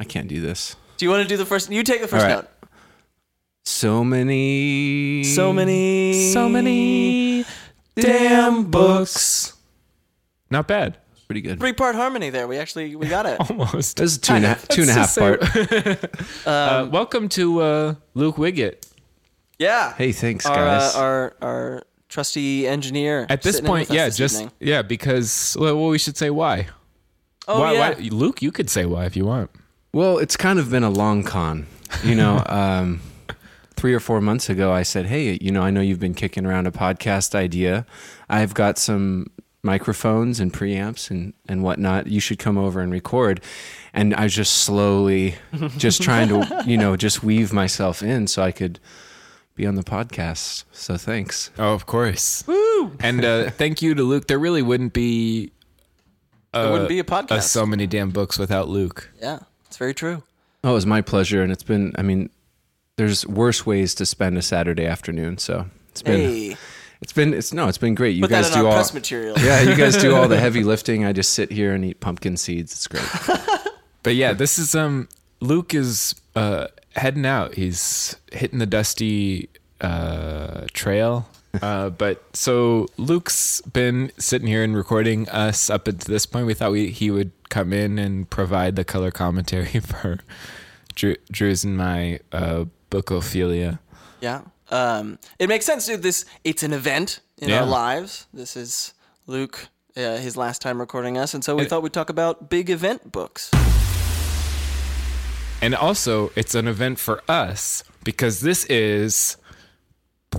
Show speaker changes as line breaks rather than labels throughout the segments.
I can't do this.
Do you want to do the first? You take the first
All right.
note.
So many.
So many.
So many
damn books.
Not bad.
Pretty good.
Three part harmony there. We actually we got it.
Almost.
This is two and a half, two and a half part.
Uh, welcome to uh, Luke Wiget.
Yeah.
Hey, thanks,
our,
guys.
Uh, our our trusty engineer.
At this point, yeah,
this
just
evening.
yeah, because well, we should say why.
Oh
why,
yeah.
why? Luke, you could say why if you want.
Well, it's kind of been a long con. You know, um, three or four months ago, I said, Hey, you know, I know you've been kicking around a podcast idea. I've got some microphones and preamps and, and whatnot. You should come over and record. And I was just slowly just trying to, you know, just weave myself in so I could be on the podcast. So thanks.
Oh, of course. Woo! And uh, thank you to Luke. There really wouldn't be
It wouldn't be a podcast.
uh, so many damn books without Luke.
yeah, it's very true.
Oh, it was my pleasure. And it's been, I mean, there's worse ways to spend a Saturday afternoon. So it's been,
Hey,
it's been, it's no, it's been great. You
put that
guys
in our
do all,
press material.
yeah, you guys do all the heavy lifting. I just sit here and eat pumpkin seeds. It's great.
But yeah, this is um Luke is uh heading out. He's hitting the dusty uh trail. Uh but so Luke's been sitting here and recording us up until this point. We thought we he would come in and provide the color commentary for Drew, Drew's and my uh bookophilia.
Yeah. Um, it makes sense, dude. This it's an event in
Yeah.
our lives. This is Luke, uh, his last time recording us, and so we
It-
thought we'd talk about big event books.
And also it's an event for us because this is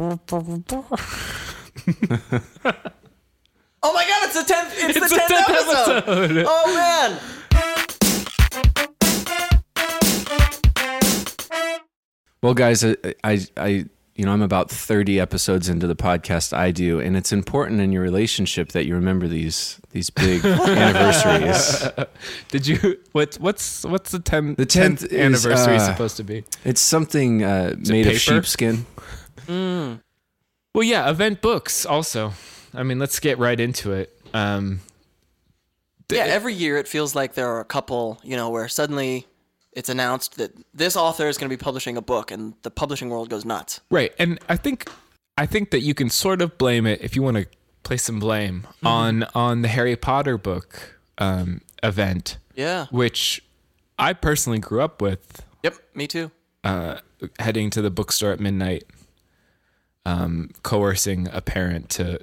Oh my god, it's the tenth! It's,
It's
the
the
tenth episode.
episode.
Oh man!
well, guys, I, I, I, you know, I'm about 30 episodes into the podcast I do, and it's important in your relationship that you remember these these big anniversaries.
Did you what what's what's the 10th,
The 10th is,
anniversary
uh,
supposed to be?
It's something uh,
it
made of
sheepskin.
sheepskin.
Well, yeah, event books also. I mean, let's get right into it. Um,
Yeah, every year it feels like there are a couple, you know, where suddenly it's announced that this author is going to be publishing a book, and the publishing world goes nuts.
right, and I think I think that you can sort of blame it if you want to place some blame
Mm-hmm.
on on the Harry Potter book um, event,
Yeah.
which I personally grew up with.
Yep. Me too.
Uh, heading to the bookstore at midnight, um, coercing a parent to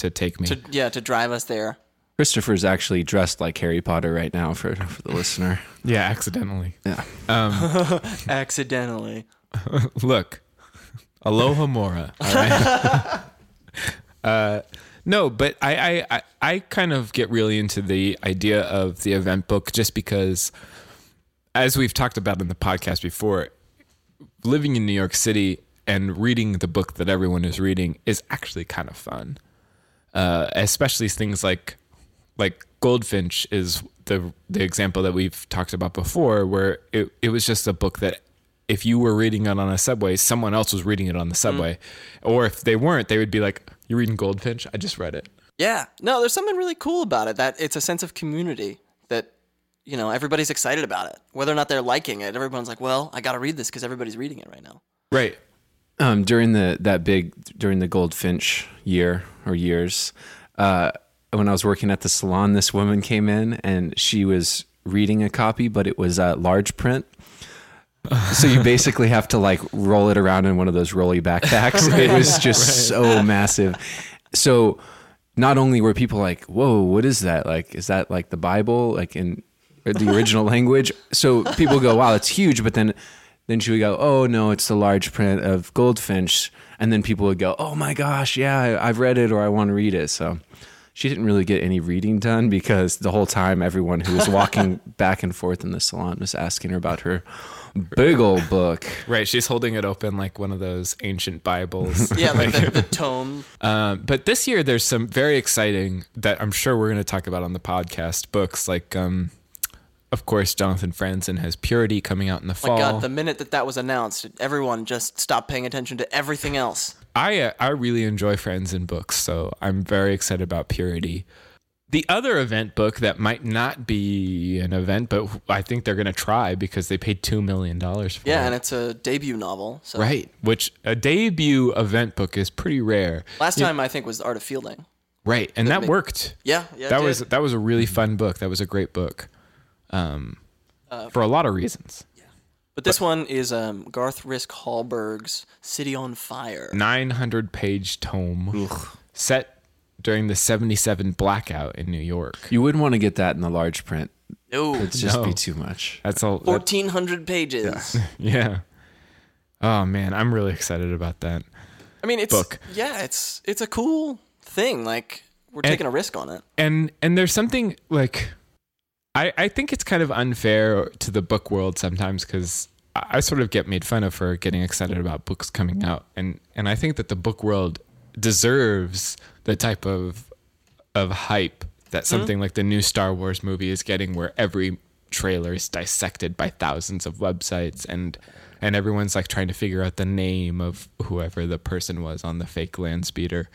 to take me.
To yeah, to drive us there.
Christopher's actually dressed like Harry Potter right now for, for the listener.
yeah, accidentally.
Yeah.
Um,
Accidentally.
Look, Alohomora. All right. uh, no, but I, I, I, I kind of get really into the idea of the event book just because, as we've talked about in the podcast before, living in New York City and reading the book that everyone is reading is actually kind of fun. Uh, especially things like like Goldfinch is the the example that we've talked about before, where it, it was just a book that if you were reading it on a subway, someone else was reading it on the subway, or if they weren't, they would be like, "You're reading Goldfinch? I just read it."
Yeah. No, there's something really cool about it. That it's a sense of community that you know everybody's excited about it, whether or not they're liking it. Everyone's like, "Well, I got to read this because everybody's reading it right now."
Right.
Um, during the that big during the Goldfinch year or years, uh, when I was working at the salon, this woman came in and she was reading a copy, but it was uh, large print. so you basically have to like roll it around in one of those rolly backpacks. It was just so massive. So not only were people like, "Whoa, what is that? Like, is that like the Bible? Like in the original language?" So people go, "Wow, it's huge," but then then she would go, "Oh no, it's the large print of Goldfinch," and then people would go, "Oh my gosh, yeah, I've read it or I want to read it." So she didn't really get any reading done because the whole time everyone who was walking back and forth in the salon was asking her about her big old book.
Right, she's holding it open like one of those ancient Bibles.
Yeah, like the, the tome.
Um, but this year, there's some very exciting that I'm sure we're going to talk about on the podcast books. Like, um, of course, Jonathan Franzen has Purity coming out in the fall.
My
fall.
God, the minute that that was announced, everyone just stopped paying attention to everything else.
I uh, I really enjoy Franzen books, so I'm very excited about Purity. The other event book that might not be an event, but I think they're going to try because they paid two million dollars for
Yeah,
it.
and it's a debut novel. So
right, which a debut event book is pretty rare.
last time I think was the Art of Fielding.
Right, and that
make-
worked.
Yeah, yeah.
that
did.
was that was a really fun book. That was a great book, um,
Uh,
for a lot of reasons.
But this one is um, Garth Risk Hallberg's City on Fire.
Nine hundred page tome set during the seventy seven blackout in New York.
You wouldn't want to get that in the large print.
No,
It'd just
No.
be too much.
That's all. that-
fourteen hundred pages.
yeah. Oh man, I'm really excited about that.
I mean, it's
Book.
yeah, it's it's a cool thing. Like we're taking a risk on it.
and and there's something like I I think it's kind of unfair to the book world sometimes because I, I sort of get made fun of for getting excited about books coming out, and and I think that the book world deserves the type of of hype that something like the new Star Wars movie is getting, where every trailer is dissected by thousands of websites and and everyone's like trying to figure out the name of whoever the person was on the fake land speeder.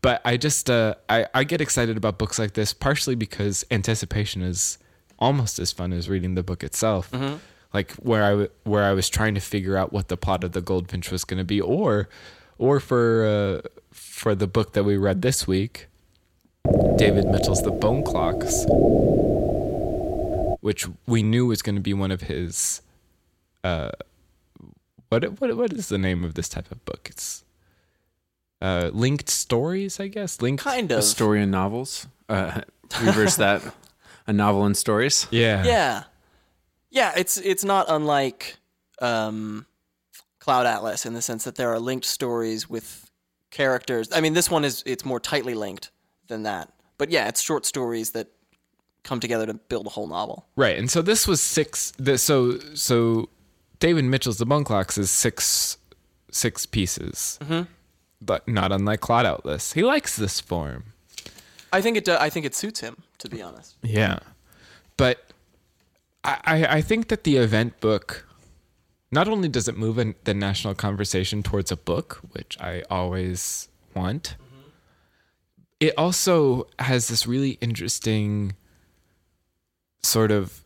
But I just uh, I I get excited about books like this partially because anticipation is almost as fun as reading the book itself. Like where I w- where I was trying to figure out what the plot of the Goldfinch was going to be, or or for uh, for the book that we read this week, David Mitchell's The Bone Clocks, which we knew was going to be one of his. Uh, what what what is the name of this type of book? It's uh, linked stories, I guess. Linked.
Kind
A
of.
story in novels. Uh, reverse that. A novel in stories.
Yeah.
Yeah, yeah. It's it's not unlike um, Cloud Atlas in the sense that there are linked stories with characters. I mean, this one is it's more tightly linked than that. But yeah, it's short stories that come together to build a whole novel.
Right, and so this was six. The, so so David Mitchell's The Bone Clocks is six six pieces, mm-hmm. but not unlike Cloud Atlas. He likes this form.
I think it. do- I think it suits him, to be honest.
Yeah, but I I, I think that the event book. Not only does it move in the national conversation towards a book, which I always want, mm-hmm. it also has this really interesting sort of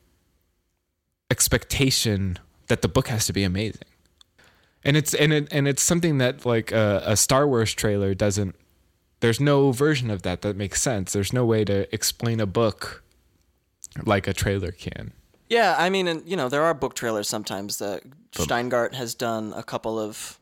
expectation that the book has to be amazing. And it's and it and it's something that like a, a Star Wars trailer doesn't there's no version of that that makes sense. There's no way to explain a book like a trailer can.
Yeah, I mean, and you know, there are book trailers sometimes. That Shteyngart has done a couple of.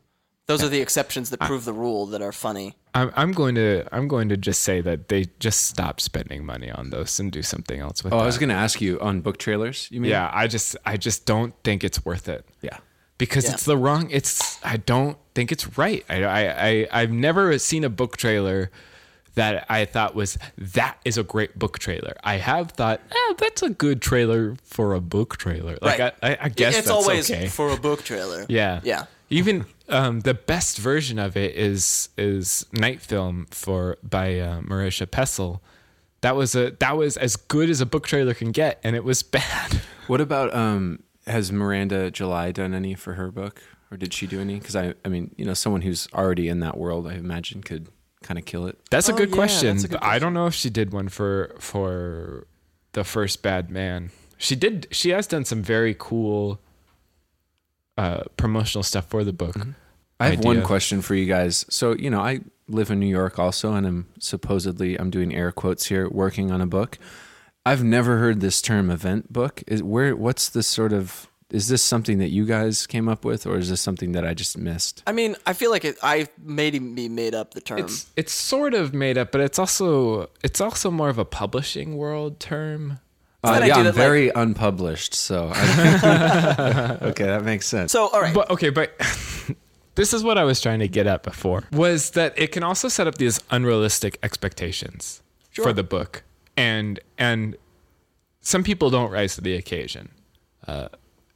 Those are the exceptions that prove the rule that are funny.
I'm I'm going to I'm going to just say that they just stop spending money on those and do something else with it.
Oh,
that.
I was going to ask you on book trailers. You mean?
yeah, I just I just don't think it's worth it.
Yeah.
Because
Yeah.
it's the wrong it's i don't think it's right I, I i i've never seen a book trailer that i thought was that is a great book trailer i have thought eh, that's a good trailer for a book trailer like
Right.
I, I, I guess
it's
that's
always
okay
for a book trailer.
yeah
Yeah.
even um, the best version of it is is night film for by uh, Marisha Pessl that was a that was as good as a book trailer can get and it was bad
What about um has Miranda July done any for her book or did she do any? Cuz I I mean, you know, someone who's already in that world, I imagine could kind of kill it.
That's a
Oh,
good
yeah,
question.
that's a good
but I don't know if she did one for for the first Bad Man. She did. She has done some very cool uh, promotional stuff for the book.
I have one question for you guys. So, you know, I live in New York also and I'm supposedly I'm doing air quotes here working on a book. I've never heard this term event book. Is where what's this sort of is this something that you guys came up with or is this something that I just missed?
I mean, I feel like it, I maybe me made up the term.
It's it's sort of made up, but it's also it's also more of a publishing world term.
Uh, yeah, I'm
that, like-
very unpublished, so I, okay, that makes sense.
so all right.
But okay, but this is what I was trying to get at before was that it can also set up these unrealistic expectations
Sure.
for the book, and and some people don't rise to the occasion. Uh,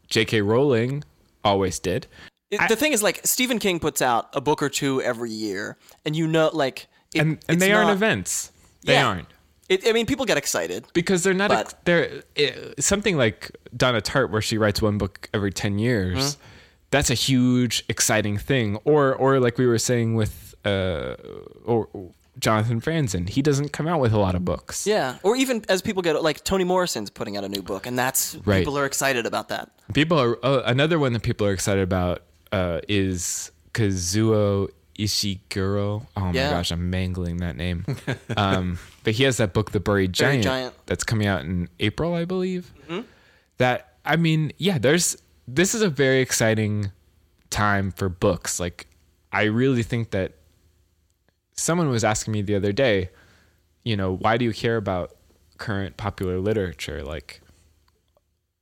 J.K. Rowling always did.
It- the thing is, like Stephen King puts out a book or two every year, and you know, like, it,
and and they aren't
not-
events. They
Yeah.
aren't
It, I mean, people get excited.
because they're not.
But-
they're it, something like Donna Tartt, where she writes one book every ten years.
Mm-hmm.
That's a huge, exciting thing. Or or like we were saying with uh, or Jonathan Franzen, he doesn't come out with a lot of books.
Yeah, or even as people get like Toni Morrison's putting out a new book, and that's
Right.
people are excited about that.
People are uh, another one that people are excited about uh, is Kazuo Ishiguro. Oh my
Yeah.
gosh, I'm mangling that name. um, but he has that book, The Buried
Buried
Giant,
Giant.
that's coming out in April, I believe.
Mm-hmm.
That I mean, yeah, there's this is a very exciting time for books. Like, I really think that someone was asking me the other day, you know, why do you care about current popular literature? Like,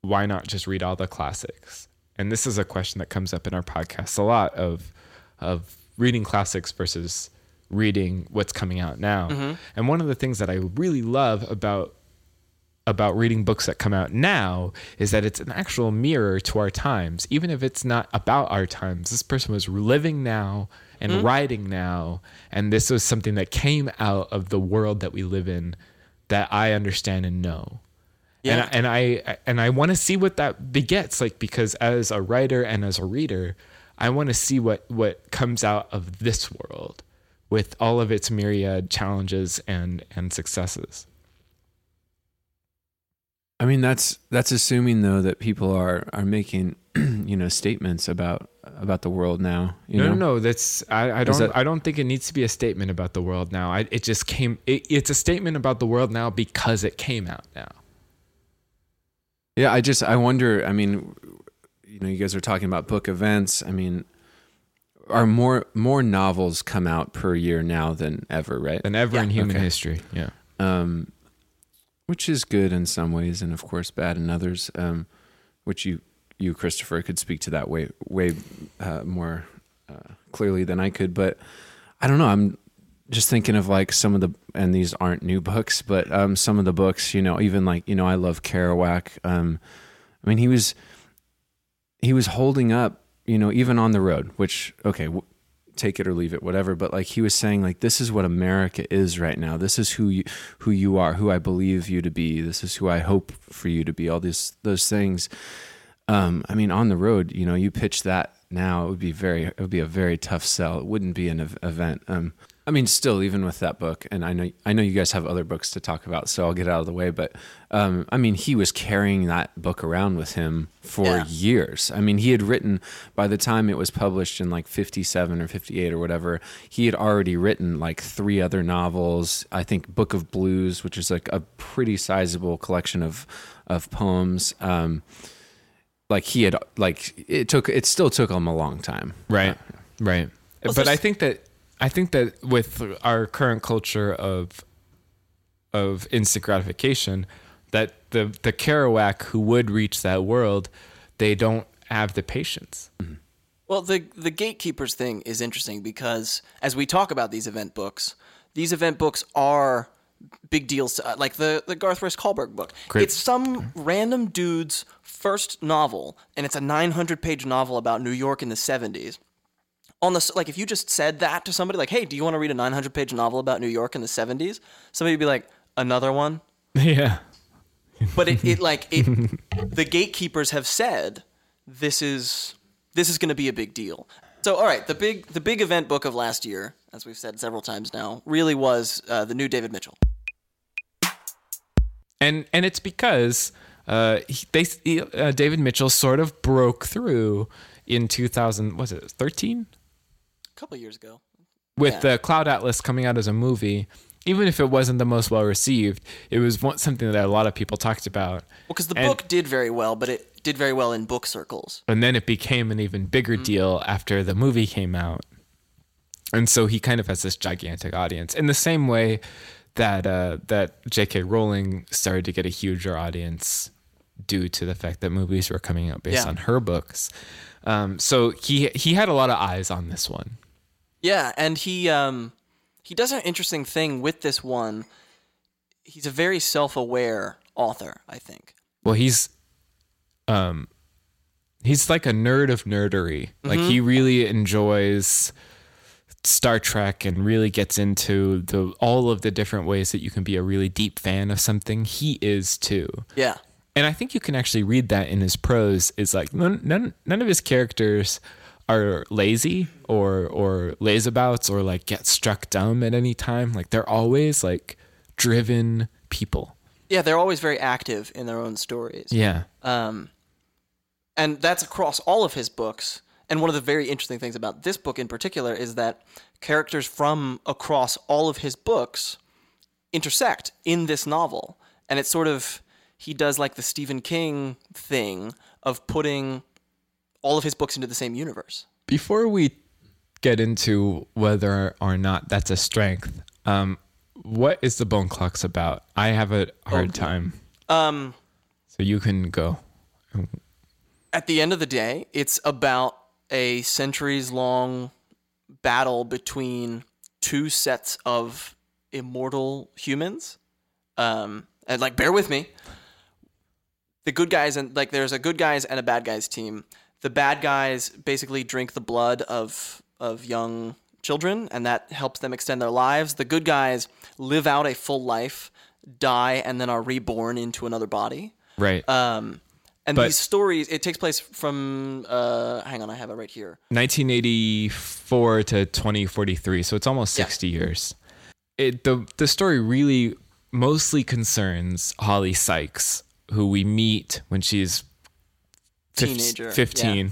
why not just read all the classics? And this is a question that comes up in our podcast a lot of of reading classics versus reading what's coming out now. Mm-hmm. And one of the things that I really love about about reading books that come out now is that it's an actual mirror to our times, even if it's not about our times. This person was living now and hmm? writing now, and this was something that came out of the world that we live in that I understand and know.
Yeah.
And, I- and I and I want to see what that begets, like because as a writer and as a reader, I want to see what what comes out of this world with all of its myriad challenges and and successes.
I mean, that's that's assuming though that people are are making, you know, statements about about the world now. You
no,
know,
no, no. That's I, I don't.
that-
I don't think it needs to be a statement about the world now. I, it just came. It, it's a statement about the world now because it came out now.
Yeah, I just I wonder. I mean, you know, you guys are talking about book events. I mean, are more more novels come out per year now than ever, right?
Than ever
Yeah.
in human
Okay.
history. Yeah.
um, which is good in some ways, and of course bad in others. Um, which you you Christopher could speak to that way way uh, more uh, clearly than I could. But I don't know. I'm just thinking of like some of the and these aren't new books, but um, some of the books. You know, even like you know, I love Kerouac. Um, I mean, he was he was holding up. You know, even on the road, which okay. W- take it or leave it whatever but like he was saying like this is what america is right now this is who you who you are who i believe you to be this is who i hope for you to be all these those things um i mean on the road you know you pitch that now it would be very it would be a very tough sell it wouldn't be an ev- event um i mean still even with that book and i know i know you guys have other books to talk about so i'll get out of the way but um i mean he was carrying that book around with him for
Yeah.
years. I mean, he had written by the time it was published in like 57 or 58 or whatever, he had already written like three other novels. I think Book of Blues, which is like a pretty sizable collection of of poems. Um like he had like it took it still took him a long time.
Right. Right.
Well,
but I think that I think that with our current culture of of instant gratification, that the the Kerouac who would reach that world, they don't have the patience. Mm-hmm.
Well, the the gatekeepers thing is interesting because as we talk about these event books, these event books are big deals. To, uh, like the the Garth Risk Hallberg book,
Great.
it's some random dude's first novel, and it's a 900 page novel about New York in the 70s. On the like, if you just said that to somebody, like, "Hey, do you want to read a 900 page novel about New York in the 70s?" Somebody would be like, "Another one."
yeah.
but it, it like it the gatekeepers have said this is this is going to be a big deal so all right the big the big event book of last year as we've said several times now really was uh, the new david mitchell
and and it's because uh, he, they he- uh, David Mitchell sort of broke through in 2000 was it 13
a couple years ago
with
Yeah.
the Cloud Atlas coming out as a movie even if it wasn't the most well received, it was one, something that a lot of people talked about.
Well, because the
And-
book did very well, but it did very well in book circles.
And then it became an even bigger
Mm-hmm.
deal after the movie came out. And so he kind of has this gigantic audience in the same way that uh, that J.K. Rowling started to get a huger audience due to the fact that movies were coming out based
Yeah.
on her books. Um, so he he had a lot of eyes on this one.
Yeah, and he um he does an interesting thing with this one. He's a very self-aware author, I think.
Well, he's um he's like a nerd of nerdery. Like he really enjoys Star Trek and really gets into the all of the different ways that you can be a really deep fan of something. He is too.
Yeah.
And I think you can actually read that in his prose. Is like none, none, none of his characters are lazy or or lazeabouts or like get struck dumb at any time. Like they're always like driven people.
Yeah, they're always very active in their own stories.
Yeah.
Um, and that's across all of his books. And one of the very interesting things about this book in particular is that characters from across all of his books intersect in this novel. And it's sort of, he does like the Stephen King thing of putting all of his books into the same universe.
Before we get into whether or not that's a strength, um, what is the Bone Clocks about? I have a hard time,
Um,
so you can go.
at the end of the day, it's about a centuries long battle between two sets of immortal humans. Um, and like, bear with me. The good guys and like, there's a good guys and a bad guys team. The bad guys basically drink the blood of of young children, and that helps them extend their lives. The good guys live out a full life, die, and then are reborn into another body.
Right.
Um, and
But-
these stories, it takes place from, uh, hang on, I have it right here.
1984 to 2043, so it's almost
Yeah.
60 years. It the the story really mostly concerns Holly Sykes, who we meet when she's
Teenager,
15,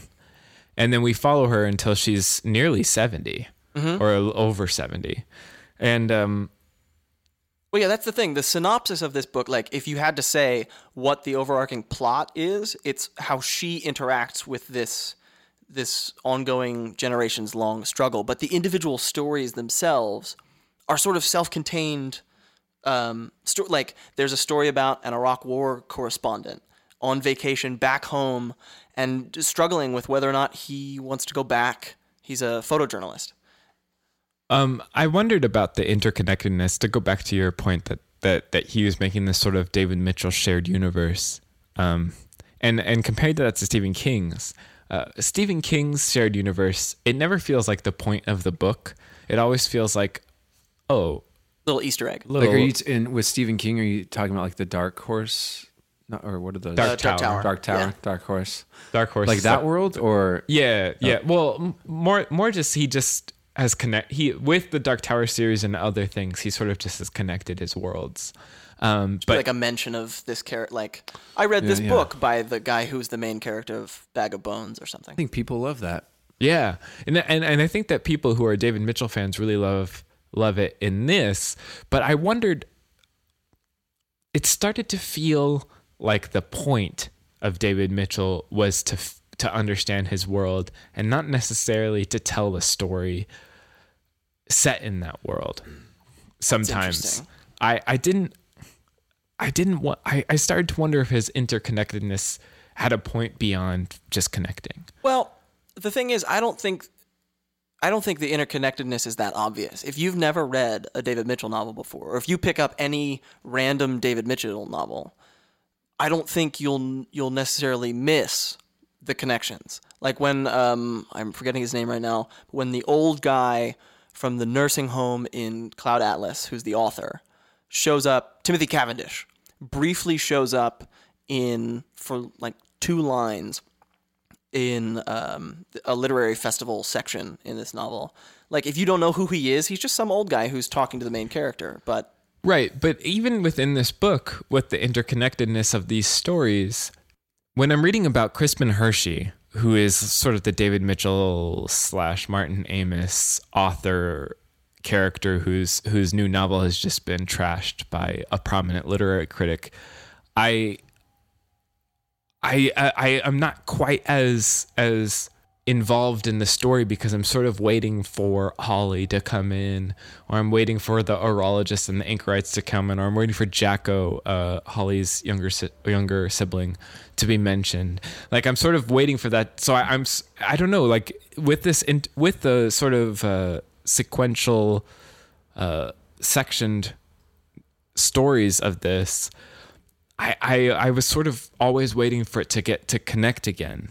and then we follow her until she's nearly 70
Mm-hmm.
or over 70, and um,
Well, yeah, that's the thing. The synopsis of this book, like, if you had to say what the overarching plot is, it's how she interacts with this this ongoing generations long struggle. But the individual stories themselves are sort of self contained. Um, sto- like, there's a story about an Iraq War correspondent on vacation back home and struggling with whether or not he wants to go back. He's a photojournalist.
Um, I wondered about the interconnectedness. To go back to your point that that that he was making this sort of David Mitchell shared universe, um, and and compared that to Stephen King's, uh, Stephen King's shared universe, it never feels like the point of the book. It always feels like, oh,
Little Easter egg.
little
Like, are you t- in with Stephen King? Are you talking about like the Dark Horse, Not, or what are those?
Dark
Uh, Dark
Tower.
Tower.
Dark Tower,
Yeah.
Dark Horse,
Dark Horse,
like
is
that world, or
Yeah, yeah. Well, m- more more just he just has connect he with the Dark Tower series and other things. He sort of just has connected his worlds. Um, but
like a mention of this character. Like I read this
yeah.
book by the guy who's the main character of Bag of Bones or something.
I think people love that.
Yeah, and and and I think that people who are David Mitchell fans really love love it in this. But I wondered, it started to feel like the point of David Mitchell was to f- to understand his world and not necessarily to tell a story set in that world. Sometimes. I I didn't I didn't want I, I started to wonder if his interconnectedness had a point beyond just connecting.
Well, the thing is, I don't think. I don't think the interconnectedness is that obvious. If you've never read a David Mitchell novel before, or if you pick up any random David Mitchell novel, I don't think you'll you'll necessarily miss the connections. Like when um, I'm forgetting his name right now, when the old guy from the nursing home in Cloud Atlas, who's the author, shows up, Timothy Cavendish, briefly shows up in for like two lines in um, a literary festival section in this novel. Like, if you don't know who he is, he's just some old guy who's talking to the main character. But
Right, but even within this book, with the interconnectedness of these stories, when I'm reading about Crispin Hershey, who is sort of the David Mitchell slash Martin Amis author character whose whose new novel has just been trashed by a prominent literary critic. I I I am not quite as as involved in the story because I'm sort of waiting for Holly to come in, or I'm waiting for the horologist and the anchorites to come in, or I'm waiting for Jacko, uh, Holly's younger si- younger sibling, to be mentioned. Like I'm sort of waiting for that. So I, am I don't know. Like with this in, with the sort of uh, sequential, uh, sectioned stories of this. I, I I was sort of always waiting for it to get to connect again.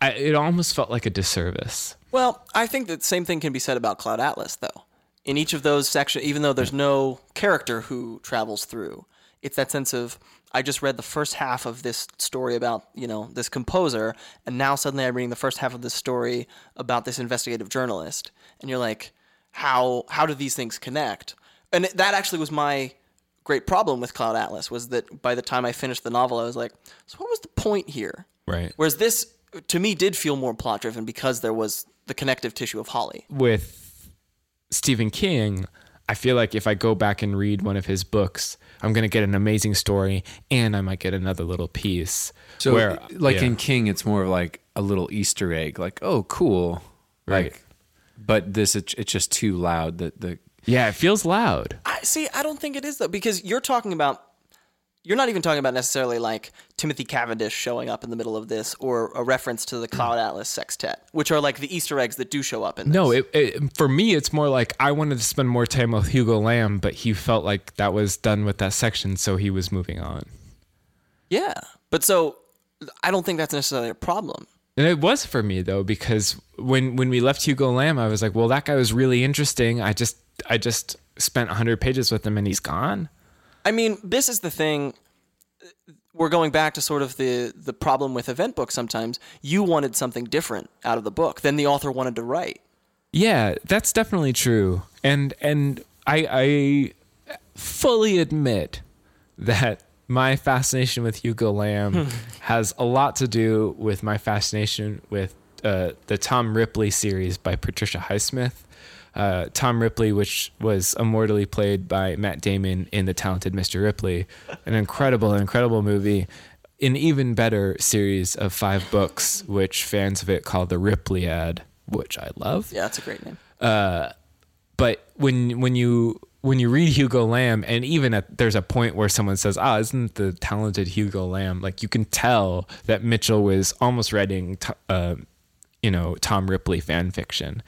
I, it almost felt like a disservice.
Well, I think that same thing can be said about Cloud Atlas, though. In each of those sections, even though there's no character who travels through, it's that sense of I just read the first half of this story about you know this composer, and now suddenly I'm reading the first half of this story about this investigative journalist, and you're like, how how do these things connect? And that actually was my great problem with Cloud Atlas was that by the time I finished the novel, I was like, so what was the point here?
Right.
Whereas this, to me, did feel more plot driven because there was the connective tissue of Holly.
With Stephen King, I feel like if I go back and read one of his books, I'm going to get an amazing story and I might get another little piece.
So,
where,
like
yeah,
in King, it's more of like a little Easter egg, like, oh, cool.
Right.
Like, but this, it, it's just too loud. That the
yeah, it feels loud.
I see. I don't think it is though, because you're talking about. You're not even talking about necessarily like Timothy Cavendish showing up in the middle of this, or a reference to the hmm. Cloud Atlas Sextet, which are like the Easter eggs that do show up in this.
No, it, it for me it's more like I wanted to spend more time with Hugo Lamb, but he felt like that was done with that section, so he was moving on.
Yeah, but so I don't think that's necessarily a problem.
And it was for me though, because when when we left Hugo Lamb, I was like, well, that guy was really interesting. I just I just spent 100 pages with him, and he's gone.
I mean, this is the thing. We're going back to sort of the the problem with event books. Sometimes you wanted something different out of the book than the author wanted to write.
Yeah, that's definitely true. And and I I fully admit that my fascination with Hugo Lamb has a lot to do with my fascination with uh, the Tom Ripley series by Patricia Highsmith. Uh, Tom Ripley, which was immortally played by Matt Damon in The Talented Mr. Ripley, an incredible, incredible movie. An even better series of five books, which fans of it call the Ripliad, which I love
Yeah, that's a great name.
but when when you when you read Hugo Lamb, and even at there's a point where someone says, "Ah, isn't the talented Hugo Lamb?" Like you can tell that Mitchell was almost writing, t- uh, you know, Tom Ripley fan fiction.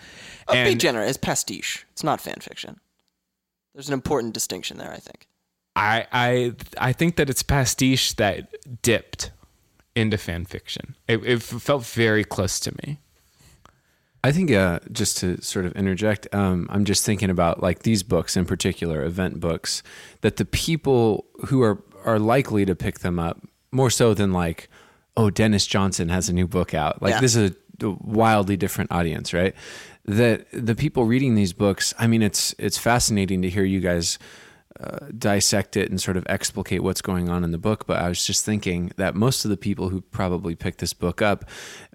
Uh, be generous. It's pastiche. It's not fan fiction. There's an important distinction there, I think.
I I I think that it's pastiche that dipped into fan fiction. It, it felt very close to me.
I think uh, just to sort of interject, um, I'm just thinking about like these books in particular, event books, that the people who are are likely to pick them up more so than like, oh, Denis Johnson has a new book out. Like
Yeah.
this is a wildly different audience, right? That the people reading these books, I mean, it's it's fascinating to hear you guys uh, dissect it and sort of explicate what's going on in the book. But I was just thinking that most of the people who probably picked this book up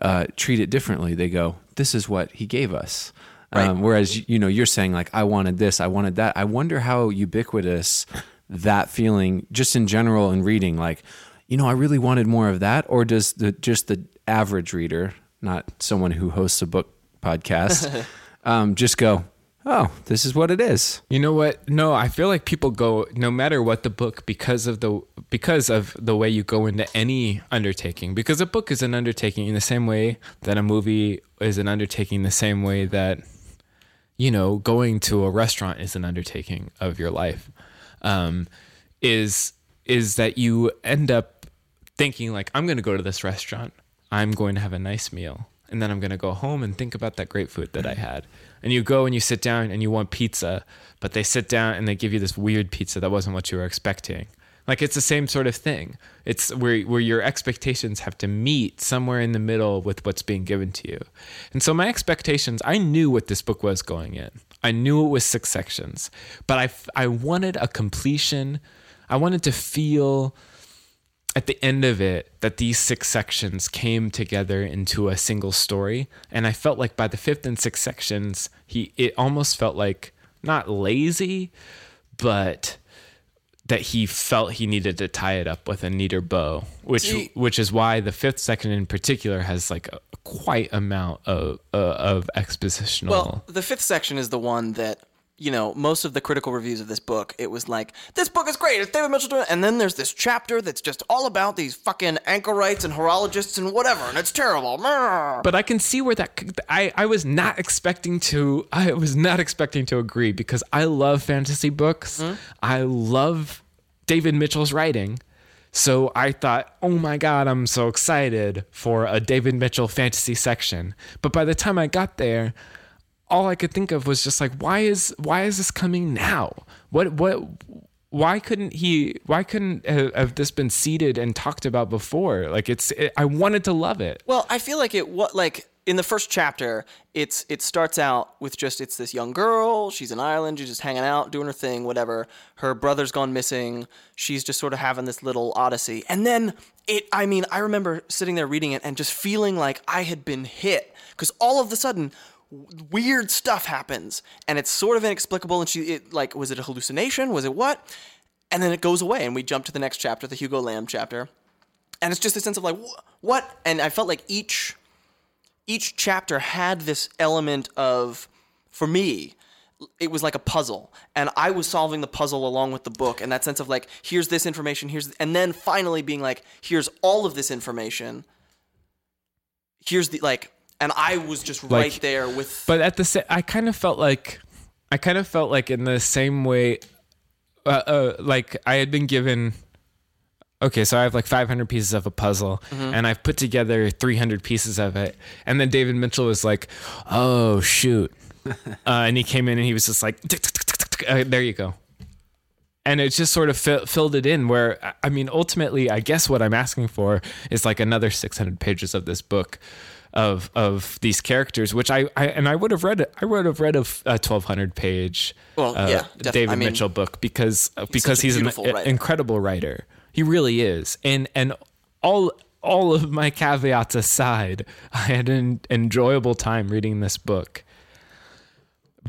uh, treat it differently. They go, "This is what he gave us." Um, whereas you know you're saying like, "I wanted this, I wanted that." I wonder how ubiquitous that feeling, just in general in reading, like, you know, I really wanted more of that, or does the just the average reader, not someone who hosts a book podcast, um, just go, "Oh, this is what it is."
You know what? No, I feel like people go no matter what the book because of the because of the way you go into any undertaking. Because a book is an undertaking in the same way that a movie is an undertaking, the same way that you know going to a restaurant is an undertaking of your life. Um, is is that you end up thinking like I'm going to go to this restaurant. I'm going to have a nice meal. And then I'm going to go home and think about that great food that I mm. had. And you go and you sit down and you want pizza, but they sit down and they give you this weird pizza that wasn't what you were expecting. Like it's the same sort of thing. It's where where your expectations have to meet somewhere in the middle with what's being given to you. And so my expectations, I knew what this book was going in. I knew it was six sections, but I I wanted a completion. I wanted to feel at the end of it that these six sections came together into a single story and i felt like by the fifth and sixth sections he it almost felt like not lazy, but that he felt he needed to tie it up with a neater bow, which
See-
which is why the fifth section in particular has like a quite amount of uh, of expositional.
Well, the fifth section is the one that you know most of the critical reviews of this book. It was like this book is great. It's David Mitchell doing, it." and then there's this chapter that's just all about these fucking anchorites and horologists and whatever, and it's terrible.
But I can see where that I, I was not expecting to I was not expecting to agree because I love fantasy books. Hmm? I love David Mitchell's writing. So I thought, "Oh my god, I'm so excited for a David Mitchell fantasy section." But by the time I got there, all I could think of was just like, "Why is why is this coming now? What what why couldn't he why couldn't uh, have this been seeded and talked about before? Like it's it, I wanted to love it.
Well, I feel like it what like in the first chapter, it's it starts out with just it's this young girl, she's in Ireland, she's just hanging out, doing her thing, whatever. Her brother's gone missing. She's just sort of having this little odyssey. And then it I mean, I remember sitting there reading it and just feeling like I had been hit cuz all of a sudden weird stuff happens and it's sort of inexplicable and she it like was it a hallucination? Was it what? And then it goes away and we jump to the next chapter, the Hugo Lamb chapter and it's just a sense of like wh- what and i felt like each each chapter had this element of for me it was like a puzzle and i was solving the puzzle along with the book and that sense of like here's this information here's and then finally being like here's all of this information here's the like and i was just right
Like-
there with
but at the same i kind of felt like i kind of felt like in the same way uh, uh, like i had been given okay so i have like 500 pieces of a puzzle and i've put together 300 pieces of it. And then david mitchell was like oh shoot. Uh, and he came in and he was just like "Tick, tick, tick, tick, tick, uh, there you go. And it just sort of fi- filled it in where I- i mean ultimately i guess what i'm asking for is like another 600 pages of this book of of these characters which i, I and i would have read i would have read a, a 1200 page
Well,
uh,
yeah, def-
david
I mean,
mitchell book because because he's an
writer.
incredible writer. He really is. And and all all of my caveats aside i had an enjoyable time reading this book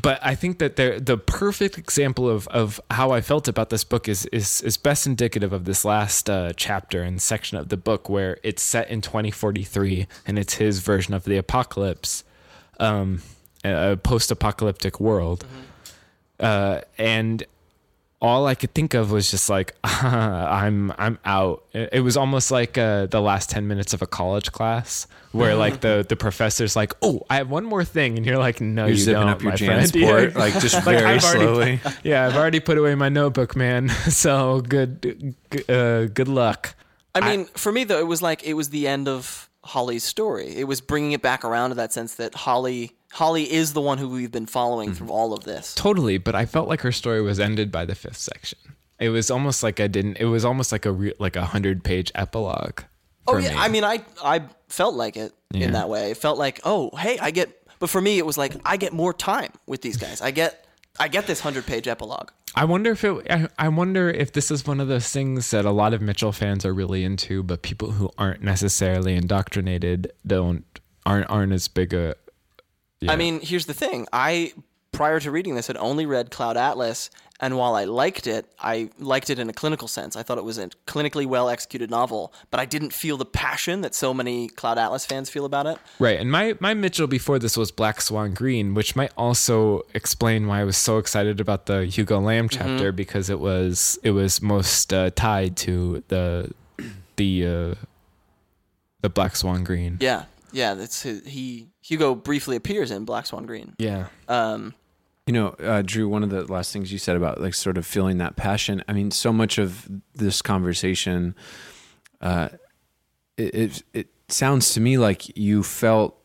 but I think that the the perfect example of, of how I felt about this book is is is best indicative of this last uh, chapter and section of the book where it's set in 2043 and it's his version of the apocalypse, um, a post apocalyptic world, uh, and all I could think of was just like I'm I'm out. It it was almost like uh, the last ten minutes of a college class where like the the professor's like, "Oh, I have one more thing," and you're like, "No,
You're
you
zipping
don't,
up your
my friend."
Jansport,
Yeah.
like just
Like,
very
I've already-
slowly.
yeah, I've already put away my notebook, man. So good, uh, good luck.
I mean, for me though, it was like it was the end of Holly's story. It was bringing it back around to that sense that Holly Holly is the one who we've been following
Mm-hmm.
through all of this.
Totally, but I felt like her story was ended by the fifth section. It was almost like I didn't. It was almost like a re, like a hundred page epilogue.
Oh yeah,
me.
I mean, I I felt like it
Yeah.
in that way. It felt like, oh, hey, I get. But for me, it was like I get more time with these guys. I get I get this hundred page epilogue.
I wonder if it. I, I wonder if this is one of those things that a lot of Mitchell fans are really into, but people who aren't necessarily indoctrinated don't aren't aren't as big a. Yeah.
I mean, here's the thing. I prior to reading this had only read Cloud Atlas, and while I liked it, I liked it in a clinical sense. I thought it was a clinically well executed novel, but I didn't feel the passion that so many Cloud Atlas fans feel about it.
Right, and my my Mitchell before this was Black Swan Green, which might also explain why I was so excited about the Hugo Lamb
Mm-hmm.
chapter because it was it was most uh, tied to the the uh, the Black Swan Green.
Yeah, yeah. That's his, he. Hugo briefly appears in Black Swan Green.
Yeah.
Um,
You know, uh, Drew, one of the last things you said about like sort of feeling that passion. I mean, so much of this conversation, uh, it, it it sounds to me like you felt,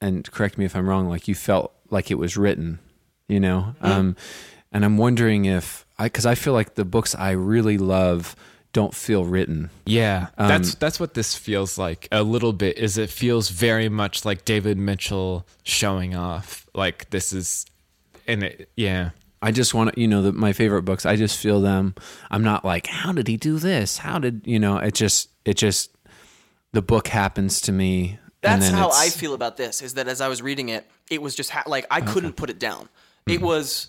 and correct me if I'm wrong, like you felt like it was written. You know, um, and I'm wondering if I, because I feel like the books I really love don't feel written.
Yeah,
Um,
that's that's what this feels like a little bit. Is it feels very much like David Mitchell showing off. Like this is, and it, yeah,
I just want to, you know, the, my favorite books. I just feel them. I'm not like, how did he do this? How did you know? It just, it just, the book happens to me. and
That's
then
how I feel about this. Is that as I was reading it, it was just ha- like I couldn't put it down. It
Mm-hmm.
was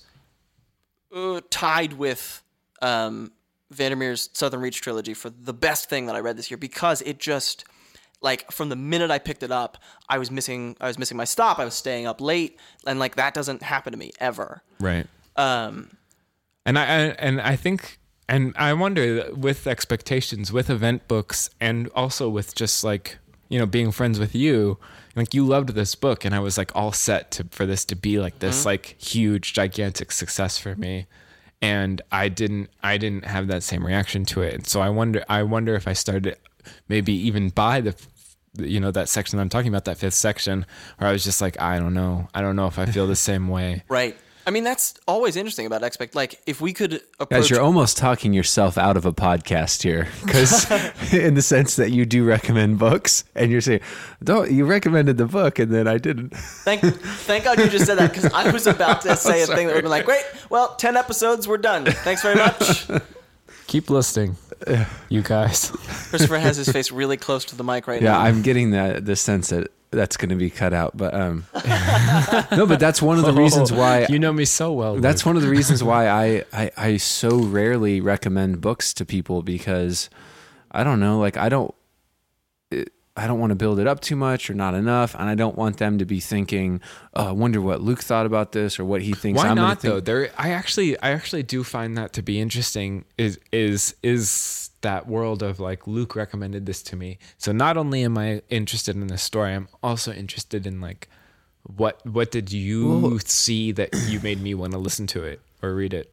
uh, tied with um, Vandermeer's Southern Reach trilogy for the best thing that I read this year because it just like from the minute I picked it up, I was missing I was missing my stop. I was staying up late, and like that doesn't happen to me ever.
Right.
Um,
And I, I and I think and I wonder with expectations with event books and also with just like you know being friends with you like you loved this book and I was like all set to for this to be like this like huge gigantic success for me and I didn't I didn't have that same reaction to it. And so I wonder I wonder if I started maybe even by the you know that section I'm talking about that fifth section where I was just like I don't know. I don't know if I feel the same way.
Right. I mean, that's always interesting about expect. Like, if we could
Guys,
approach,
you're almost talking yourself out of a podcast here, because in the sense that you do recommend books, and you're saying, "Don't you recommended the book, and then I didn't."
thank thank God you just said that because I was about to say a thing that would be like, great, well, ten episodes, we're done. Thanks very much.
keep listening you guys
Christopher has his face really close to the mic right
Yeah,
now.
Yeah, I'm getting the the sense that that's going to be cut out, but um, no, but that's one of the reasons why
you know me so well
That's
Luke.
one of the reasons why I, I I so rarely recommend books to people because I don't know, like I don't it, I don't want to build it up too much or not enough, and I don't want them to be thinking, oh, "I wonder what Luke thought about this or what he thinks."
Why
I'm gonna
not though? There, I actually, I actually do find that to be interesting. Is is is that world of like Luke recommended this to me? So not only am I interested in the story, I'm also interested in like what what did you see that you made me want to listen to it or read it?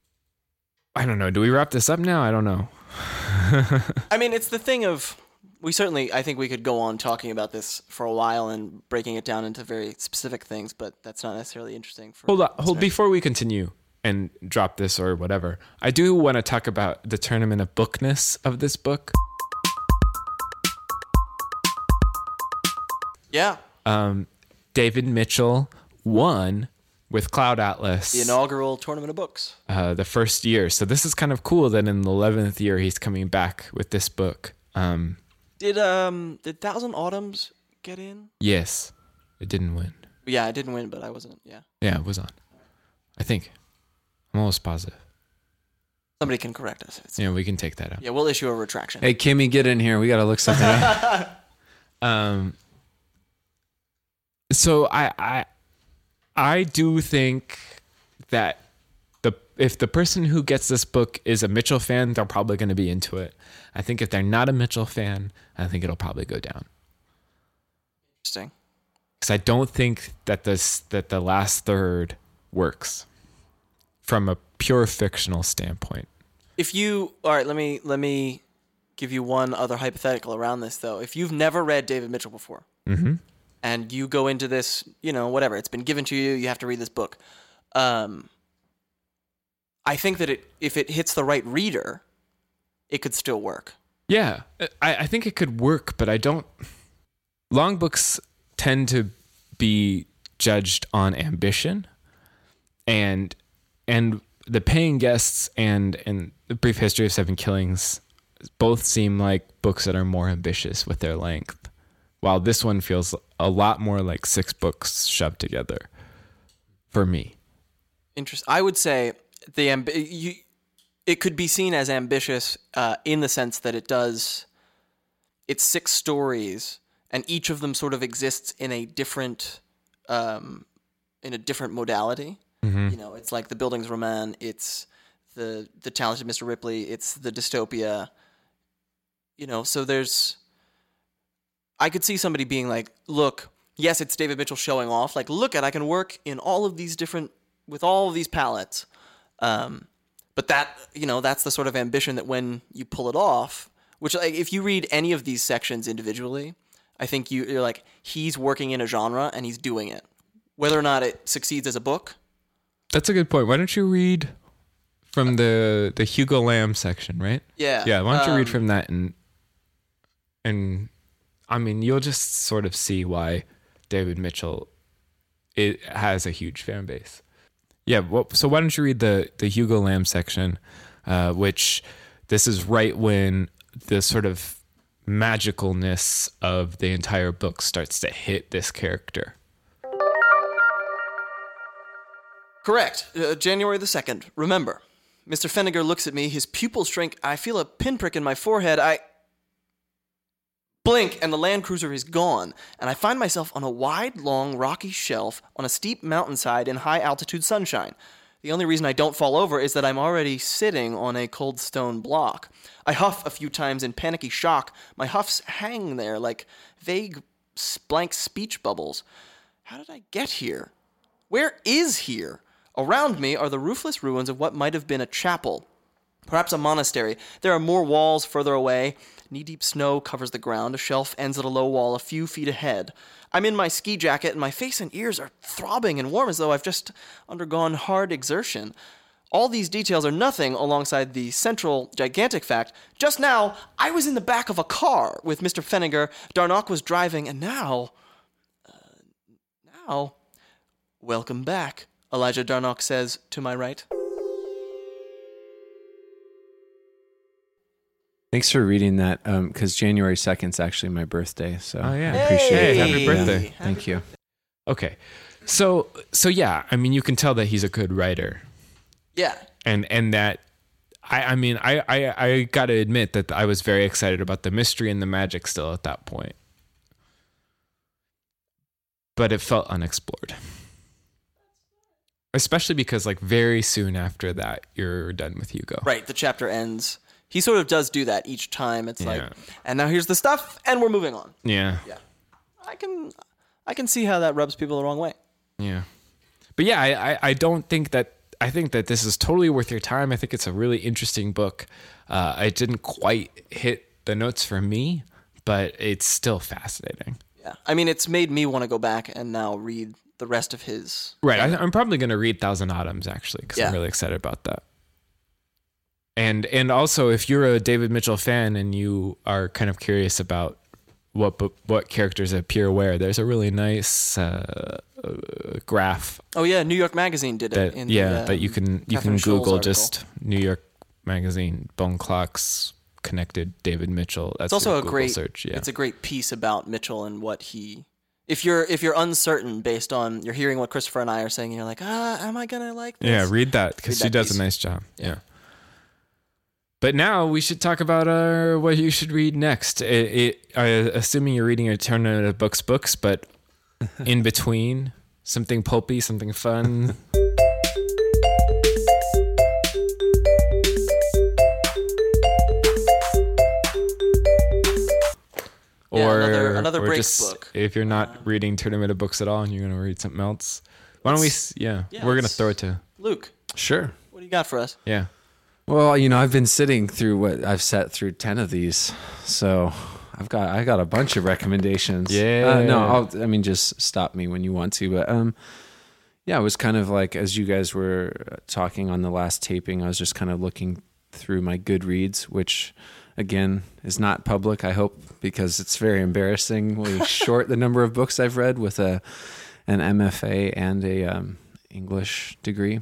I don't know. Do we wrap this up now? I don't know.
I mean, it's the thing of we certainly. I think we could go on talking about this for a while and breaking it down into very specific things, but that's not necessarily interesting. For
Hold on, hold before we continue and drop this or whatever. I do want to talk about the tournament of bookness of this book.
Yeah,
um, David Mitchell won with Cloud Atlas
the inaugural tournament of books.
uh, the first year. So this is kind of cool that in the eleventh year he's coming back with this book. Um,
Did um did Thousand Autumns get in?
yes, it didn't win.
Yeah, I didn't win, but I wasn't. Yeah,
Yeah, it was on. I think. I'm almost positive.
somebody can correct us. It's,
Yeah, we can take that out.
yeah, we'll issue a retraction.
Hey, Kimmy, get in here. We got to look something up.
Um, so I I I do think that if the person who gets this book is a Mitchell fan, they're probably going to be into it. I think if they're not a Mitchell fan, I think it'll probably go down
Interesting.
because I don't think that this that the last third works from a pure fictional standpoint.
If you all right, let me let me give you one other hypothetical around this though. If you've never read David Mitchell before,
Mm-hmm.
and you go into this, you know, whatever, it's been given to you, you have to read this book. Um, I think that it if it hits the right reader, it could still work.
Yeah, I, I think it could work, but I don't. Long books tend to be judged on ambition, and and the paying guests and and the brief history of seven killings both seem like books that are more ambitious with their length, while this one feels a lot more like six books shoved together. For me,
Interest. I would say the amb- you, it could be seen as ambitious uh, in the sense that it does. It's six stories, and each of them sort of exists in a different, um, in a different modality. You know, it's like the bildungsroman. It's the the talented Mr. Ripley. It's the dystopia. You know, so there's. I could see somebody being like, "Look, yes, it's David Mitchell showing off. Like, look at I can work in all of these different with all of these palettes." Um, but that you know that's the sort of ambition that when you pull it off, which like if you read any of these sections individually, I think you, you're like he's working in a genre and he's doing it. Whether or not it succeeds as a book,
that's a good point. Why don't you read from the the Hugo Lamb section, right?
yeah,
Yeah, why don't you read
um,
from that and and I mean you'll just sort of see why David Mitchell it has a huge fan base. Yeah, well, so why don't you read the the Hugo Lamb section, uh, which this is right when the sort of magicalness of the entire book starts to hit this character.
Correct. Uh, January the 2nd. Remember. Mr. Feniger looks at me, his pupils shrink. I feel a pinprick in my forehead. I blink, and the Land Cruiser is gone, and I find myself on a wide, long, rocky shelf on a steep mountainside in high altitude sunshine. The only reason I don't fall over is that I'm already sitting on a cold stone block. I huff a few times in panicky shock. My huffs hang there like vague, blank speech bubbles. How did I get here? Where is here? Around me are the roofless ruins of what might have been a chapel, perhaps a monastery. There are more walls further away. Knee deep snow covers the ground. A shelf ends at a low wall a few feet ahead. I'm in my ski jacket, and my face and ears are throbbing and warm as though I've just undergone hard exertion. All these details are nothing alongside the central, gigantic fact. Just now, I was in the back of a car with Mr. Feniger. D'Arnoq was driving, and now. Uh, now. Welcome back, Elijah D'Arnoq says to my right.
Thanks for reading that um, because January 2nd is actually my birthday. So
Oh, yeah.
I appreciate
Hey,
it.
happy birthday.
Thank you.
Okay. So so yeah, I mean you can tell that he's a good writer.
Yeah.
And and that I I mean I I, I gotta admit that I was very excited about the mystery and the magic still at that point. But it felt unexplored. Especially because like very soon after that you're done with Hugo.
Right, the chapter ends. He sort of does do that each time. It's like, and now here's the stuff, and we're moving on.
Yeah.
Yeah, I can, I can see how that rubs people the wrong way.
Yeah. But yeah, I, I, I don't think that I think that this is totally worth your time. I think it's a really interesting book. Uh, it didn't quite hit the notes for me, but it's still fascinating.
Yeah, I mean, it's made me want to go back and now read the rest of his.
Right. I, I'm probably going to read Thousand Autumns actually because
Yeah.
I'm really excited about that. And and also, if you're a David Mitchell fan and you are kind of curious about what what characters appear where, there's a really nice uh, graph
Oh yeah, New York Magazine did it.
that
in
yeah
the, uh,
that you can you
Catherine
can Google just New York Magazine bone clocks connected David Mitchell. That's
It's also a
Google
great
search. Yeah,
It's a great piece about Mitchell and what he. If you're if you're uncertain based on you're hearing what Christopher and I are saying, and you're like, ah, am I gonna like this?
yeah. Read that because she does
piece.
a nice job. Yeah. But now we should talk about uh, what you should read next. It, it, uh, assuming you're reading alternative books, books, but in between, something pulpy, something fun.
Yeah,
or
another- another
or
break
just
book.
If you're not reading tournament of books at all and you're going to read something else, why don't we? Yeah,
yeah,
we're going to throw it to.
Luke,
Sure.
what do you got for us?
Yeah.
Well, you know, I've been sitting through what I've sat through 10 of these. So I've got I got a bunch of recommendations.
Yeah.
Uh, no, I'll I mean just stop me when you want to, but um yeah, it was kind of like as you guys were talking on the last taping, I was just kind of looking through my Goodreads, which again is not public, I hope, because it's very embarrassingly short the number of books I've read with a an MFA and a um, English degree.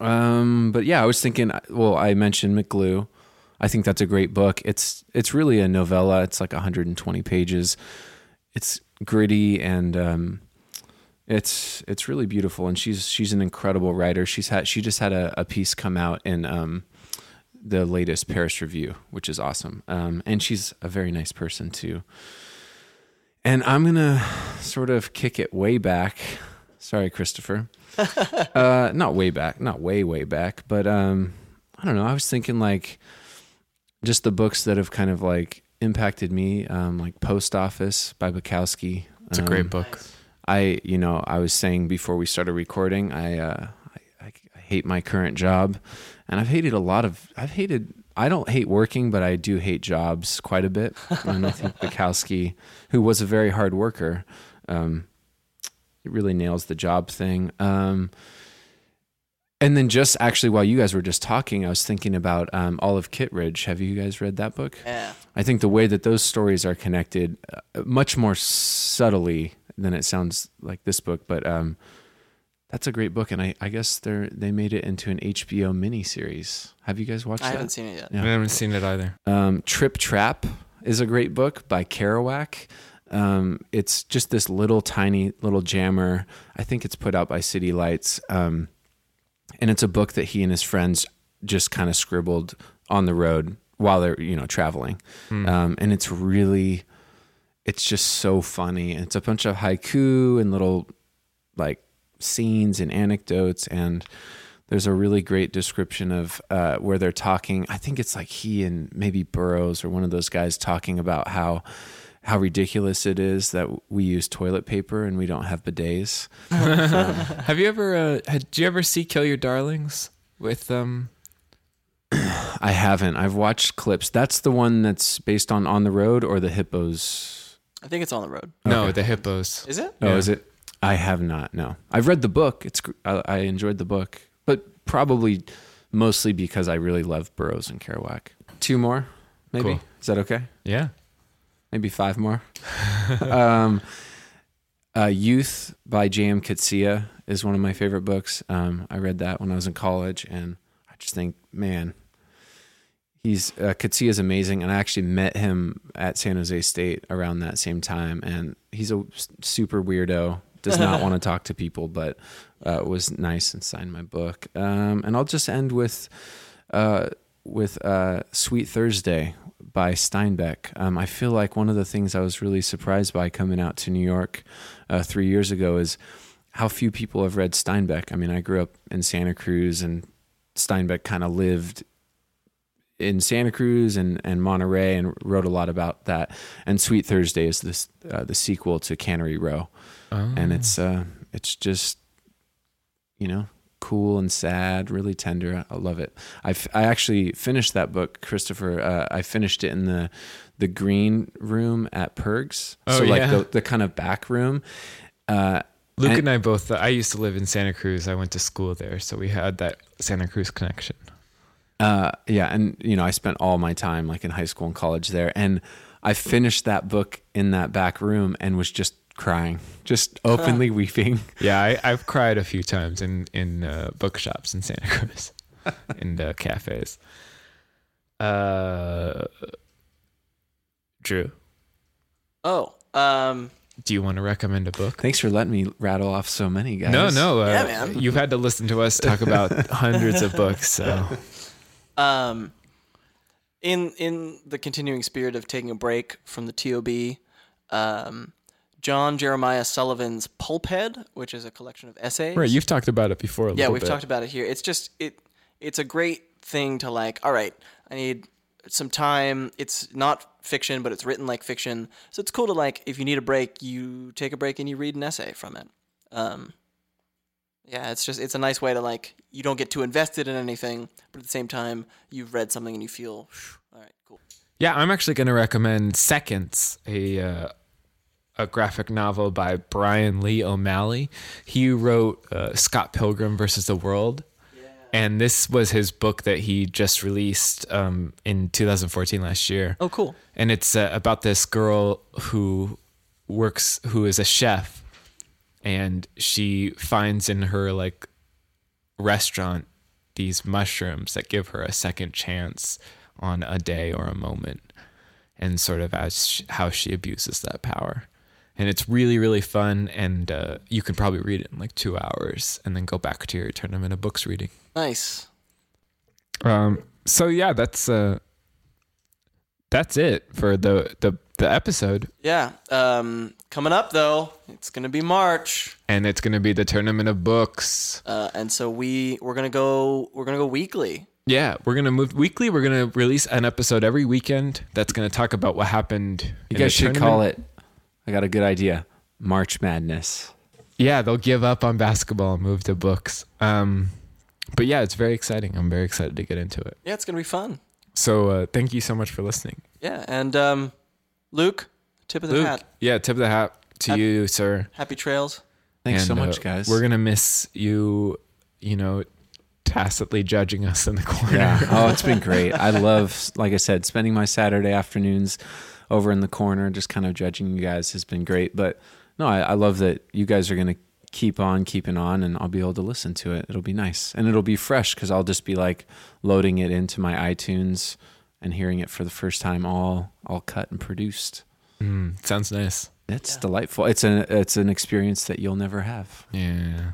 Um, but yeah, I was thinking. Well, I mentioned McGlue. I think that's a great book. It's it's really a novella. It's like 120 pages. It's gritty and um, it's it's really beautiful. And she's she's an incredible writer. She's had she just had a, a piece come out in um, the latest Paris Review, which is awesome. Um, and she's a very nice person too. And I'm gonna sort of kick it way back. Sorry, Christopher. Uh not way back not way way back but um i don't know. I was thinking like just the books that have kind of like impacted me um like post office by bukowski.
It's a
Um,
great book.
i you know i was saying before we started recording i uh I, I, I hate my current job and i've hated a lot of i've hated i don't hate working but i do hate jobs quite a bit. And i think bukowski who was a very hard worker um it really nails the job thing. Um, and then just actually while you guys were just talking, I was thinking about um, Olive Kitteridge. Have you guys read that book?
Yeah.
I think the way that those stories are connected, uh, much more subtly than it sounds like this book, but um, that's a great book, and I, I guess they they made it into an HBO miniseries. Have you guys watched
I
that?
haven't seen it yet.
Yeah.
I haven't seen it either.
Um, Trip Trap is a great book by Kerouac. Um, it's just this little tiny little jammer. I think it's put out by City Lights. Um, and it's a book that he and his friends just kind of scribbled on the road while they're you know traveling. Um, and it's really it's just so funny. It's a bunch of haiku and little like scenes and anecdotes. And there's a really great description of uh, where they're talking. I think it's like he and maybe burroughs or one of those guys talking about how how ridiculous it is that we use toilet paper and we don't have bidets
Have you ever? Uh, had, did you ever see Kill Your Darlings with um?
I haven't. I've watched clips. That's the one that's based on On the Road or the Hippos.
I think it's on the road.
No,
Okay.
the hippos.
Is it?
Oh,
Yeah.
is it? I have not. No, I've read the book. It's gr- I, I enjoyed the book, but probably mostly because I really love Burroughs and Kerouac. Two more, maybe.
Cool.
Is that okay?
Yeah.
Maybe five more. um, uh, Youth by J.M. Coetzee is one of my favorite books. Um, I read that when I was in college, and I just think, man, he's uh, is amazing. And I actually met him at San Jose State around that same time, and he's a super weirdo. Does not want to talk to people, but uh, was nice and signed my book. Um, and I'll just end with uh, with uh, Sweet Thursday by Steinbeck. Um, I feel like one of the things I was really surprised by coming out to New York uh, three years ago is how few people have read Steinbeck. I mean, I grew up in Santa Cruz, and Steinbeck kind of lived in Santa Cruz and, and Monterey and wrote a lot about that. And Sweet Thursday is this uh, the sequel to Cannery Row,
Oh.
and it's uh, it's just you know cool and sad, really tender. I love it. I f- I actually finished that book, Christopher. Uh, I finished it in the the green room at Pergs,
Oh,
so like
yeah.
the the kind of back room. Uh,
Luke
and-
and I both. I used to live in Santa Cruz. I went to school there, so we had that Santa Cruz connection.
Uh, yeah, and you know, I spent all my time like in high school and college there, and I finished that book in that back room and was just crying, just openly weeping.
Yeah, I, I've cried a few times in in uh, bookshops in Santa Cruz, in the cafes. Uh, Drew,
Oh, um,
do you want to recommend a book?
Thanks for letting me rattle off so many guys.
No, no. Uh,
Yeah, man.
You've had to listen to us talk about hundreds of books, so
um, in in the continuing spirit of taking a break from the TOB, um, John Jeremiah Sullivan's Pulphead, which is a collection of essays.
right. You've talked about it before. A
yeah, we've
bit.
talked about it here. It's just it it's a great thing to like, all right, I need some time. It's not fiction, but it's written like fiction. So it's cool to like if you need a break, you take a break and you read an essay from it. Um yeah, it's just it's a nice way to like you don't get too invested in anything, but at the same time you've read something and you feel all right, cool.
Yeah, I'm actually going to recommend Seconds, a uh, a graphic novel by Brian Lee O'Malley. He wrote uh, Scott Pilgrim versus the World. And this was his book that he just released um, in 2014 last year.
Oh, cool.
and it's uh, about this girl who works who is a chef and she finds in her like restaurant these mushrooms that give her a second chance on a day or a moment and sort of as sh- how she abuses that power and it's really really fun and uh, you can probably read it in like two hours and then go back to your tournament of books reading
Nice.
um, so yeah, that's uh, that's it for the the the episode,
Yeah. Um coming up though, it's going to be March.
and it's gonna be the tournament of books.
Uh, and so we we're gonna go we're gonna go weekly.
Yeah, we're gonna move weekly. We're gonna release an episode every weekend that's gonna talk about what happened.
You guys should call it. I got a good idea. March Madness.
Yeah, they'll give up on basketball and move to books. Um, but yeah, it's very exciting. I'm very excited to get into it.
Yeah, it's gonna be fun.
So uh, thank you so much for listening,
Yeah, and um, Luke, tip of the
Luke.
hat.
Yeah, tip of the hat to
Hap-
you, sir.
Happy trails.
Thanks so
And, uh,
much, guys.
We're gonna miss you. You know, tacitly judging us in the corner.
Yeah. Oh, it's been great. I love, like I said, spending my Saturday afternoons over in the corner, just kind of judging you guys has been great. But no, I, I love that you guys are going to keep on keeping on and I'll be able to listen to it. It'll be nice. And it'll be fresh because I'll just be like loading it into my iTunes and hearing it for the first time all all cut and produced.
Mm, sounds nice.
It's delightful. It's an it's an experience that you'll never have.
Yeah.